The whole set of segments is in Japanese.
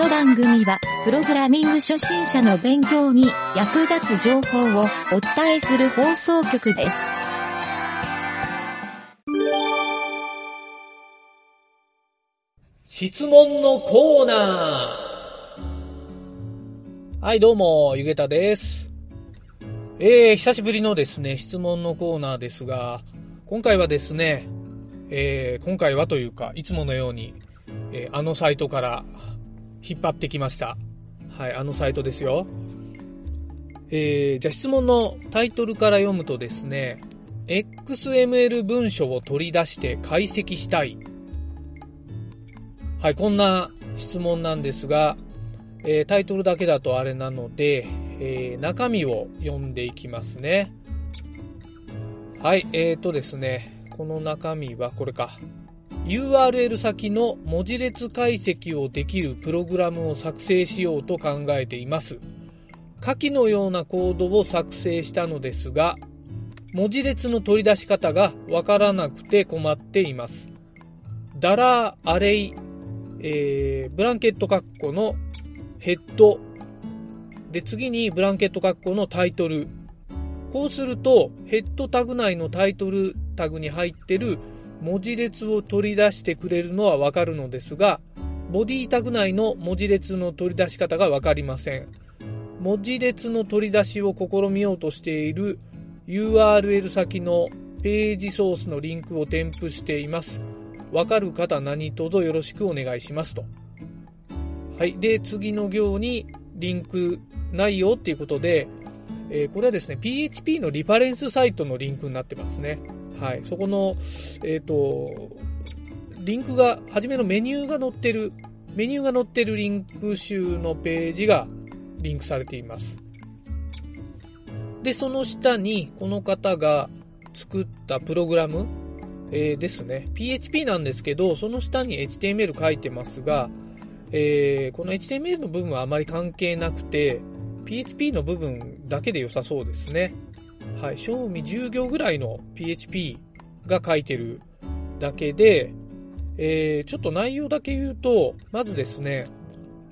の番組は、プログラミング初心者の勉強に役立つ情報をお伝えする放送局です。質問のコーナー。はい、どうも、ゆげたです。えー、久しぶりのですね、質問のコーナーですが、今回はですね、えー、今回はというか、いつものように、えーあのサイトから引っ張ってきました。はい、あのサイトですよ。えー、じゃあ質問のタイトルから読むとですね、XML 文書を取り出して解析したい。はい、こんな質問なんですが、えータイトルだけだとあれなので、えー中身を読んでいきますね。はい、えーとですね、この中身はこれか。URL 先の文字列解析をできるプログラムを作成しようと考えています。下記のようなコードを作成したのですが、文字列の取り出し方がわからなくて困っています。ダラーアレイ、えーブランケットカッコのヘッド、で、次にブランケットカッコのタイトル。こうすると、ヘッドタグ内のタイトルタグに入ってる文字列を取り出してくれるのはわかるのですが、ボディタグ内の文字列の取り出し方がわかりません。文字列の取り出しを試みようとしている URL 先のページソースのリンクを添付しています。わかる方何卒よろしくお願いしますと。はい。で、次の行にリンクないよっていうことで、えーこれはですね、PHP のリファレンスサイトのリンクになってますね。はい。そこの、えっ、と、リンクが、初めのメニューが載ってる、メニューが載ってるリンク集のページがリンクされています。で、その下に、この方が作ったプログラム、えーですね。PHP なんですけど、その下に HTML 書いてますが、えーこの HTML の部分はあまり関係なくて、PHP の部分だけで良さそうですね。はい。賞味10行ぐらいの PHP が書いてるだけで、えーちょっと内容だけ言うと、まずですね、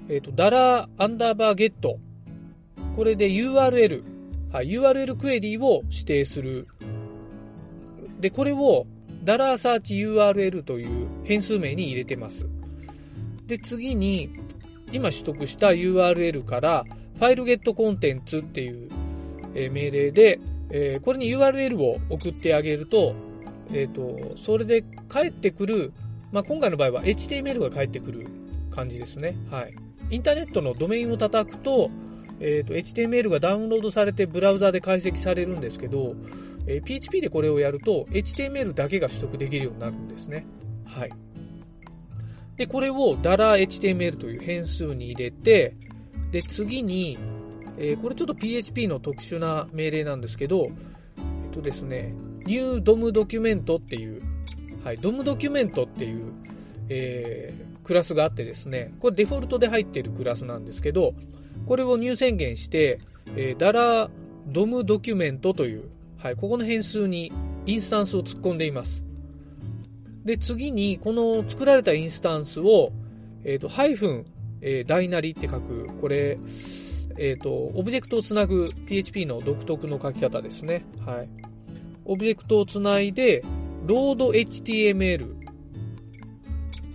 えっ、と、ダラーアンダーバーゲット。これで URL、はい、URL クエリを指定する。で、これをダラーサーチ URL という変数名に入れてます。で、次に、今取得した URL から、ファイルゲットコンテンツっていう、えー命令で、えーこれに URL を送ってあげると、えっ、と、それで返ってくる、まあ、今回の場合は HTML が返ってくる感じですね。はい。インターネットのドメインを叩くと、えっ、と、HTML がダウンロードされてブラウザで解析されるんですけど、えー PHP でこれをやると HTML だけが取得できるようになるんですね。はい。で、これを $HTML という変数に入れて、で、次に、えーこれちょっと PHP の特殊な命令なんですけど、えっとですね、new DOM ドキュメントっていう、はい、DOM ドキュメントっていう、えークラスがあってですね、これデフォルトで入っているクラスなんですけど、これを入宣言して、えー、ダラ DOM ドキュメントという、はい、ここの変数にインスタンスを突っ込んでいます。で、次に、この作られたインスタンスを、えっ、と、ハイフン、えー、大なりって書く、これ、えっ、と、オブジェクトをつなぐ PHP の独特の書き方ですね。はい。オブジェクトをつないで、 load HTML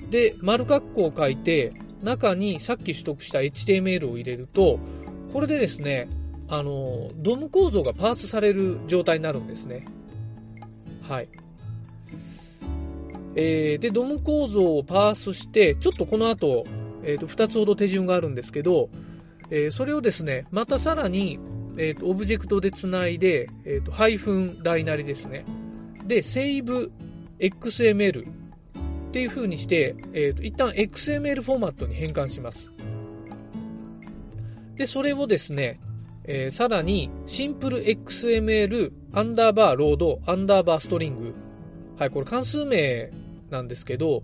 で、丸括弧を書いて、中にさっき取得した HTML を入れると、これでですね、あの、ドム構造がパースされる状態になるんですね。はい。えーで、ドム構造をパースして、ちょっとこの後、えっ、と、2つほど手順があるんですけど、えーそれをですね、またさらに、えっ、と、オブジェクトでつないで、えっ、と、ハイフン大なりですね。で、save XML っていう風にして、えっ、と、一旦 XML フォーマットに変換します。で、それをですね、えーさらに、シンプル XML アンダーバーロードアンダーバーストリング。はい、これ関数名なんですけど、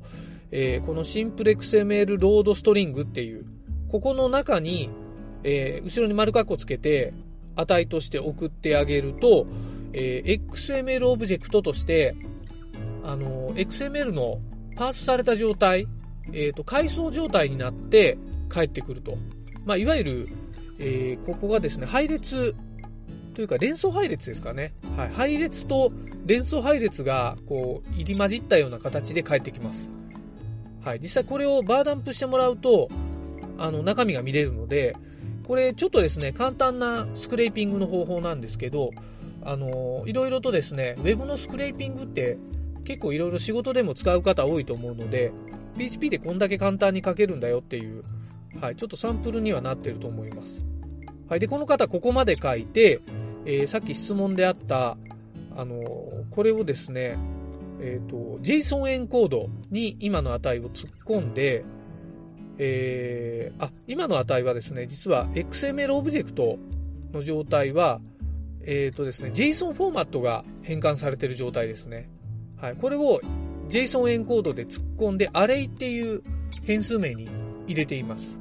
えーこのシンプル XML ロードストリングっていう、ここの中に、えー後ろに丸括弧つけて、値として送ってあげると、えー XML オブジェクトとして、あの、XML のパースされた状態、えっ、と、階層状態になって、返ってくると。まあ、いわゆる、え、ここがですね、配列というか連想配列ですかね。はい。配列と連想配列が、こう、入り混じったような形で返ってきます。はい。実際これをバーダンプしてもらうと、あの、中身が見れるので、これちょっとですね、簡単なスクレーピングの方法なんですけど、あの、いろいろとですね、Web のスクレーピングって結構いろいろ仕事でも使う方多いと思うので、PHP でこんだけ簡単に書けるんだよっていう、はい、ちょっとサンプルにはなってると思います。はい、で、この方ここまで書いて、えー、さっき質問であった、あのこれをですね、えっ、ー、と、JSON エンコードに今の値を突っ込んで、えー、あ、今の値はですね、実は XML オブジェクトの状態は、え、ー、とですね、JSON フォーマットが変換されている状態ですね。はい。これを JSON エンコードで突っ込んで、アレイっていう変数名に入れています。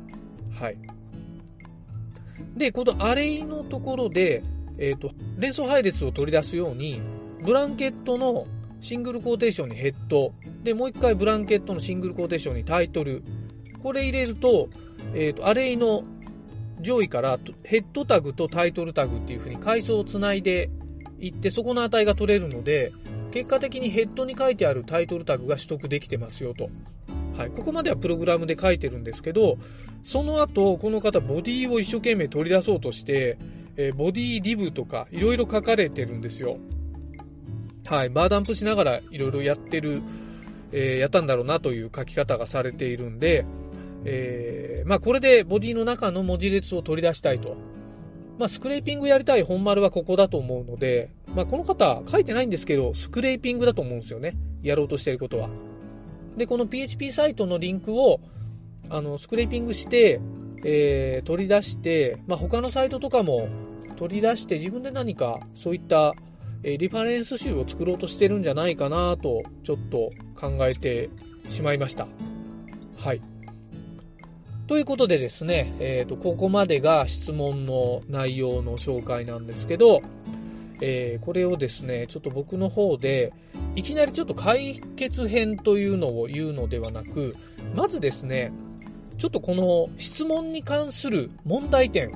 はい。で、このアレイのところで、えっ、ー、と、連想配列を取り出すように、ブランケットのシングルコーテーションにヘッド、で、もう一回ブランケットのシングルコーテーションにタイトル、これ入れると、えっ、ー、と、アレイの上位からヘッドタグとタイトルタグっていう風に階層をつないでいって、そこの値が取れるので、結果的にヘッドに書いてあるタイトルタグが取得できてますよと。はい。ここまではプログラムで書いてるんですけど、その後、この方、ボディを一生懸命取り出そうとして、えー、ボディリブとか、いろいろ書かれてるんですよ。はい。バーダンプしながらいろいろやってる、えー、やったんだろうなという書き方がされているんで、えー、まあこれでボディの中の文字列を取り出したいと。まあスクレーピングやりたい本丸はここだと思うので、まあこの方書いてないんですけど、スクレーピングだと思うんですよね。やろうとしてることは。で、この PHP サイトのリンクを、あの、スクレーピングして、えー、取り出して、まあ他のサイトとかも取り出して自分で何かそういった、えリファレンス集を作ろうとしてるんじゃないかなと、ちょっと考えてしまいました。はい。ということでですね、えっ、ー、と、ここまでが質問の内容の紹介なんですけど、えー、これをですね、ちょっと僕の方で、いきなりちょっと解決編というのを言うのではなく、まずですね、ちょっとこの質問に関する問題点。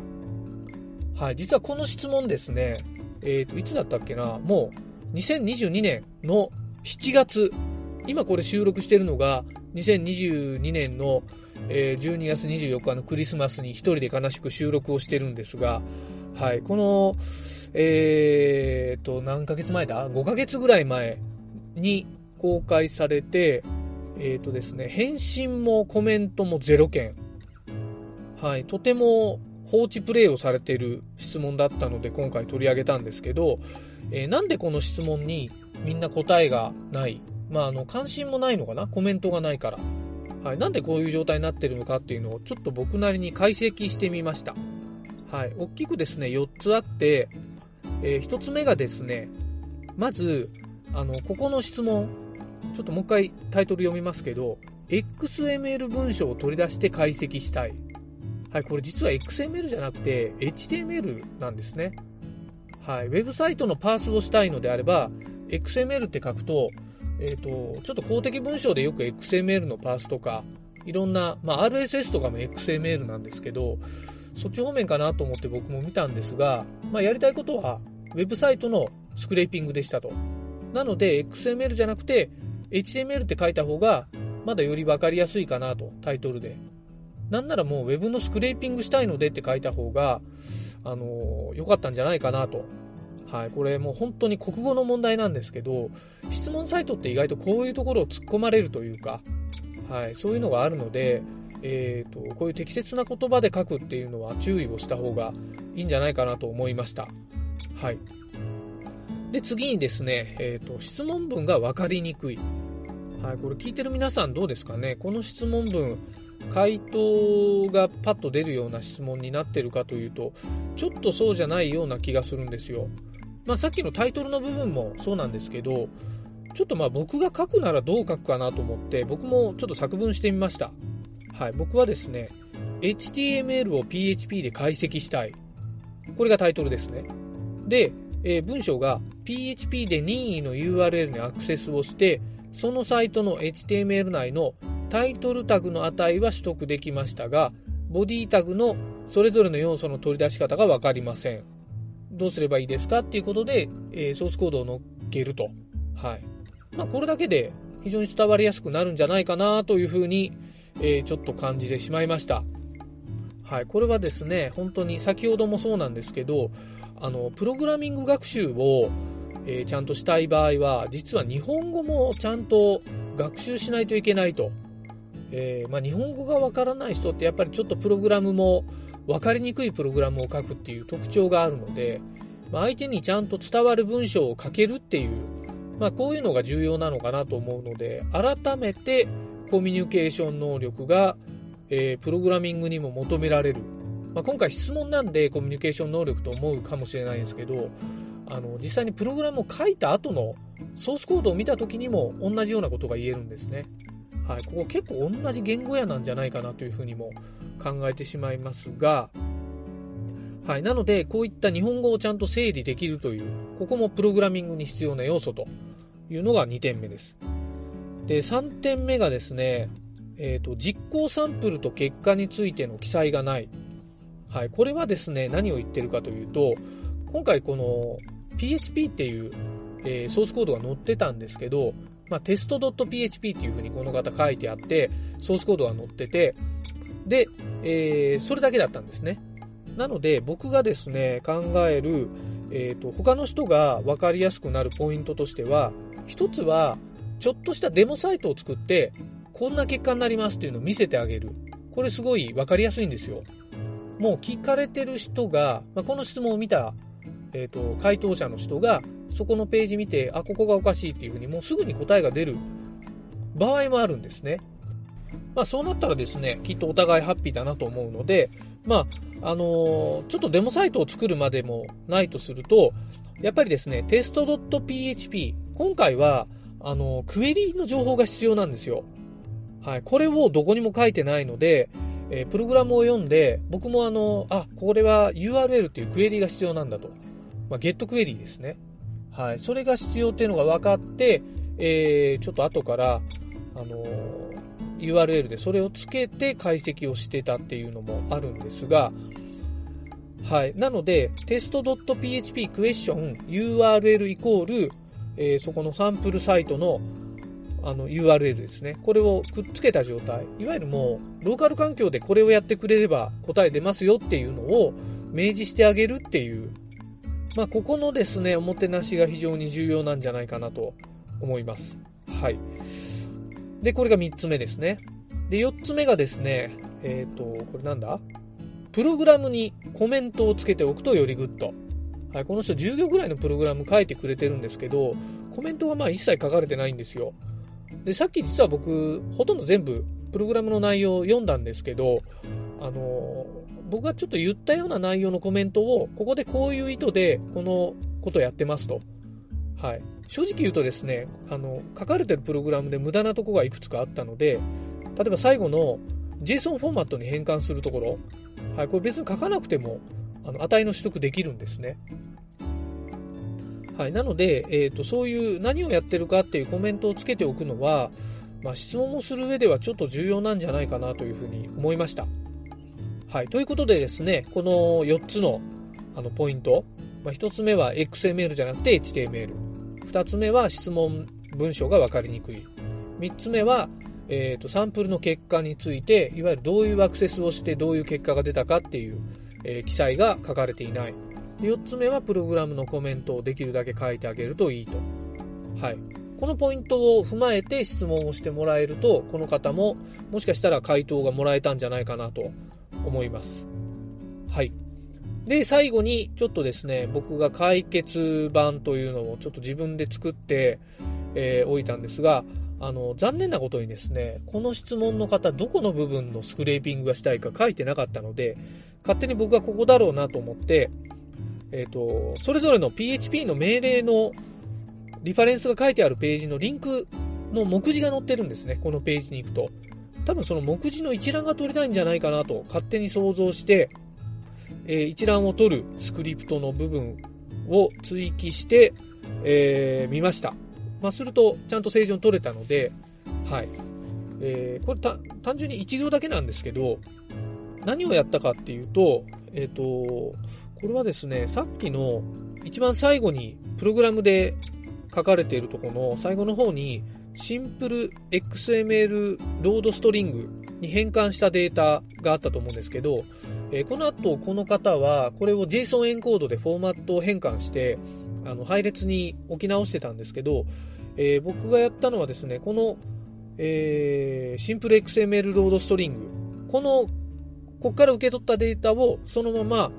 はい、実はこの質問ですね、えっ、ー、と、いつだったっけな、もう2022年の7月、今これ収録してるのが2022年のえー、12月24日のクリスマスに一人で悲しく収録をしてるんですが、はい、この、えー、と、何ヶ月前だ ?5 ヶ月ぐらい前に公開されて、えー、とですね、返信もコメントも0件。はい、とても放置プレイをされている質問だったので今回取り上げたんですけど、えー、なんでこの質問にみんな答えがない？まあ、あの、関心もないのかな？コメントがないから。はい、なんでこういう状態になってるのかっていうのをちょっと僕なりに解析してみました。はい、大きくですね、4つあって、えー、1つ目がですね、まず、あの、ここの質問、ちょっともう一回タイトル読みますけど、XML 文章を取り出して解析したい。はい、これ実は XML じゃなくて HTML なんですね。はい、ウェブサイトのパースをしたいのであれば、XML って書くと、えっ、ー、と、ちょっと公的文章でよく XML のパースとか、いろんな、まあ、RSS とかも XML なんですけど、そっち方面かなと思って僕も見たんですが、まあ、やりたいことは、ウェブサイトのスクレーピングでしたと。なので、XML じゃなくて、HTML って書いた方が、まだより分かりやすいかなと、タイトルで。なんならもう Web のスクレーピングしたいのでって書いた方が、あの、良かったんじゃないかなとはい、これもう本当に国語の問題なんですけど、質問サイトって意外とこういうところを突っ込まれるというか、はい、そういうのがあるので、えーと、こういう適切な言葉で書くっていうのは注意をした方がいいんじゃないかなと思いました。はい。で、次にですね、えーと、質問文が分かりにくい。はい、これ聞いてる皆さんどうですかね？この質問文、回答がパッと出るような質問になってるかというと、ちょっとそうじゃないような気がするんですよ。まあ、さっきのタイトルの部分もそうなんですけど、ちょっとまあ僕が書くならどう書くかなと思って、僕もちょっと作文してみました。はい、僕はですね、HTML を PHP で解析したい。これがタイトルですね。で、えー、文章が PHP で任意の URL にアクセスをして、そのサイトの HTML 内のタイトルタグの値は取得できましたが、ボディタグのそれぞれの要素の取り出し方がわかりません。どうすればいいですかっていうことで、えー、ソースコードを載っけると。はい。まあ、これだけで非常に伝わりやすくなるんじゃないかなというふうに、えー、ちょっと感じてしまいました。はい。これはですね、本当に先ほどもそうなんですけど、あの、プログラミング学習を、えー、ちゃんとしたい場合は、実は日本語もちゃんと学習しないといけないと。えー、まあ、日本語がわからない人ってやっぱりちょっとプログラムも分かりにくいプログラムを書くっていう特徴があるので、まあ、相手にちゃんと伝わる文章を書けるっていう、まあ、こういうのが重要なのかなと思うので、改めてコミュニケーション能力が、えー、プログラミングにも求められる。まあ、今回質問なんでコミュニケーション能力と思うかもしれないんですけど、あの、実際にプログラムを書いた後のソースコードを見た時にも同じようなことが言えるんですね。はい、ここ結構同じ言語やなんじゃないかなというふうにも考えてしまいますが、はい。なので、こういった日本語をちゃんと整理できるという、ここもプログラミングに必要な要素というのが2点目です。で、3点目がですね、え、ー、と、実行サンプルと結果についての記載がない。はい。これはですね、何を言ってるかというと、今回この PHP っていう、えー、ソースコードが載ってたんですけど、まあ、テスト .php っていうふうにこの方書いてあって、ソースコードが載ってて、で、えー、それだけだったんですね。なので、僕がですね、考える、えっ、ー、と、他の人が分かりやすくなるポイントとしては、一つは、ちょっとしたデモサイトを作って、こんな結果になりますっていうのを見せてあげる。これすごい分かりやすいんですよ。もう聞かれてる人が、まあ、この質問を見た、えっ、ー、と、回答者の人が、そこのページ見て、あ、ここがおかしいっていうふうに、もうすぐに答えが出る場合もあるんですね。まあそうなったらですね、きっとお互いハッピーだなと思うので、まあ、あのー、ちょっとデモサイトを作るまでもないとすると、やっぱりですね、テスト .php、今回は、あのー、クエリの情報が必要なんですよ。はい。これをどこにも書いてないので、えー、プログラムを読んで、僕もあの、あ、これは URL っていうクエリが必要なんだと。まあ、ゲットクエリですね。はい。それが必要っていうのが分かって、えー、ちょっと後から、あの URL でそれをつけて解析をしてたっていうのもあるんですが、はい。なので、test.php クエスチョン URL イコール、えー、そこのサンプルサイトのあの URL ですね。これをくっつけた状態。いわゆるもう、ローカル環境でこれをやってくれれば答え出ますよっていうのを明示してあげるっていう。まあ、ここのですね、おもてなしが非常に重要なんじゃないかなと思います。はい。で、これが3つ目ですね。で、4つ目がですね、えっ、ー、と、これなんだ？プログラムにコメントをつけておくとよりグッド。はい、この人10行ぐらいのプログラム書いてくれてるんですけど、コメントはまあ一切書かれてないんですよ。で、さっき実は僕、ほとんど全部、プログラムの内容を読んだんですけど、あの僕がちょっと言ったような内容のコメントを、ここでこういう意図で、このことをやってますと。はい。正直言うとですね、あの、書かれてるプログラムで無駄なとこがいくつかあったので、例えば最後の JSON フォーマットに変換するところ、はい、これ別に書かなくても、あの、値の取得できるんですね。はい、なので、えっ、ー、と、そういう何をやってるかっていうコメントをつけておくのは、まあ、質問をする上ではちょっと重要なんじゃないかなというふうに思いました。はい、ということでですね、この4つのあのポイント、まあ、1つ目は XML じゃなくて HTML。2つ目は質問文章が分かりにくい。3つ目は、えーと、サンプルの結果について、いわゆるどういうアクセスをしてどういう結果が出たかっていう、えー、記載が書かれていない。4つ目は、プログラムのコメントをできるだけ書いてあげるといいと。はい。このポイントを踏まえて質問をしてもらえると、この方ももしかしたら回答がもらえたんじゃないかなと思います。はい。で、最後に、ちょっとですね、僕が解決版というのをちょっと自分で作って、えー、おいたんですが、あの、残念なことにですね、この質問の方、どこの部分のスクレーピングがしたいか書いてなかったので、勝手に僕はここだろうなと思って、えっ、ー、と、それぞれの PHP の命令のリファレンスが書いてあるページのリンクの目次が載ってるんですね、このページに行くと。多分その目次の一覧が取りたいんじゃないかなと勝手に想像して、えー、一覧を取るスクリプトの部分を追記して、えー、見ました。まあ、すると、ちゃんと正常に取れたので、はい。えー、これ単純に1行だけなんですけど、何をやったかっていうと、えっ、と、これはですね、さっきの一番最後にプログラムで書かれているところの最後の方にシンプル XML ロードストリングに変換したデータがあったと思うんですけど、えー、この後この方はこれを JSON エンコードでフォーマットを変換してあの配列に置き直してたんですけど、えー、僕がやったのはですね、この、えー、 simple XML load string、この、ここから受け取ったデータをそのまま、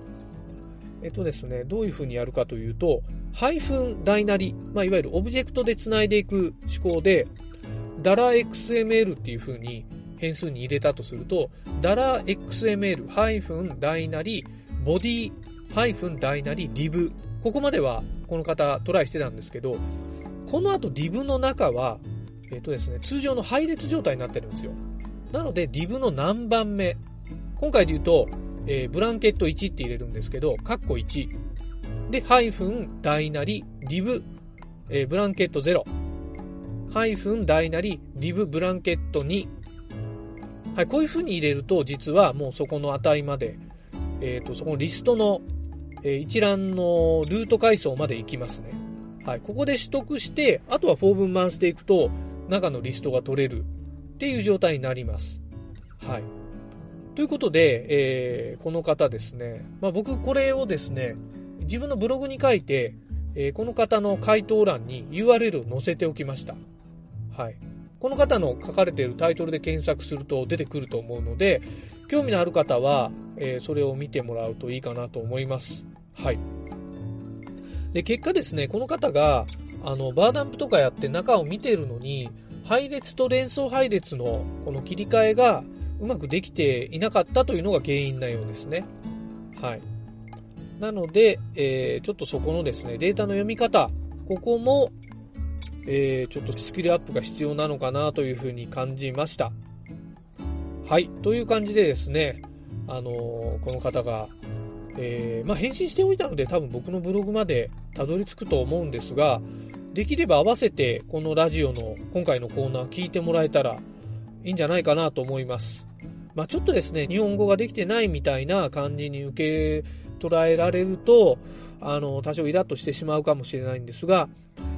えっとですね、どういうふうにやるかというと、ハイフン大なり、まあ、いわゆるオブジェクトで繋いでいく思考で、ダラ XML っていうふうに変数に入れたとすると、ダラ XML ハイフン大なり、 body ハイフン大なり、 div。ここまではこの方トライしてたんですけど、この後リブの中は、えっ、とですね、通常の配列状態になってるんですよ。なので、リブの何番目今回で言うと、えー、ブランケット1って入れるんですけど、カッコ1。で、ハイフン、大なり、リブ、えー、ブランケット0。ハイフン、大なり、リブ、ブランケット2。はい、こういう風に入れると、実はもうそこの値まで、えっ、ー、と、そこのリストの、えー、一覧のルート階層まで行きますね。はい、ここで取得して、あとは4分回していくと、中のリストが取れるっていう状態になります。はい。ということで、えー、この方ですね、まあ、僕これをですね、自分のブログに書いて、えー、この方の回答欄に URL を載せておきました。はい。この方の書かれているタイトルで検索すると出てくると思うので、興味のある方は、えー、それを見てもらうといいかなと思います。はい。で、結果ですね、この方が、あの、バーダンプとかやって中を見てるのに、配列と連想配列のこの切り替えがうまくできていなかったというのが原因なようですね。はい。なので、えー、ちょっとそこのですね、データの読み方、ここも、えー、ちょっとスキルアップが必要なのかなというふうに感じました。はい。という感じでですね、あのー、この方が、えー、まあ、返信しておいたので多分僕のブログまでたどり着くと思うんですが、できれば合わせてこのラジオの今回のコーナー聞いてもらえたらいいんじゃないかなと思います。まあ、ちょっとですね、日本語ができてないみたいな感じに受け捉えられると、あの、多少イラッとしてしまうかもしれないんですが、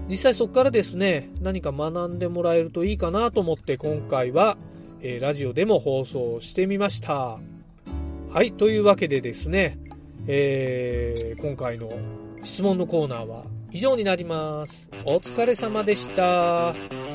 実際そこからですね、何か学んでもらえるといいかなと思って今回は、えー、ラジオでも放送してみました。はい、というわけでですね、えー、今回の質問のコーナーは以上になります。お疲れ様でした。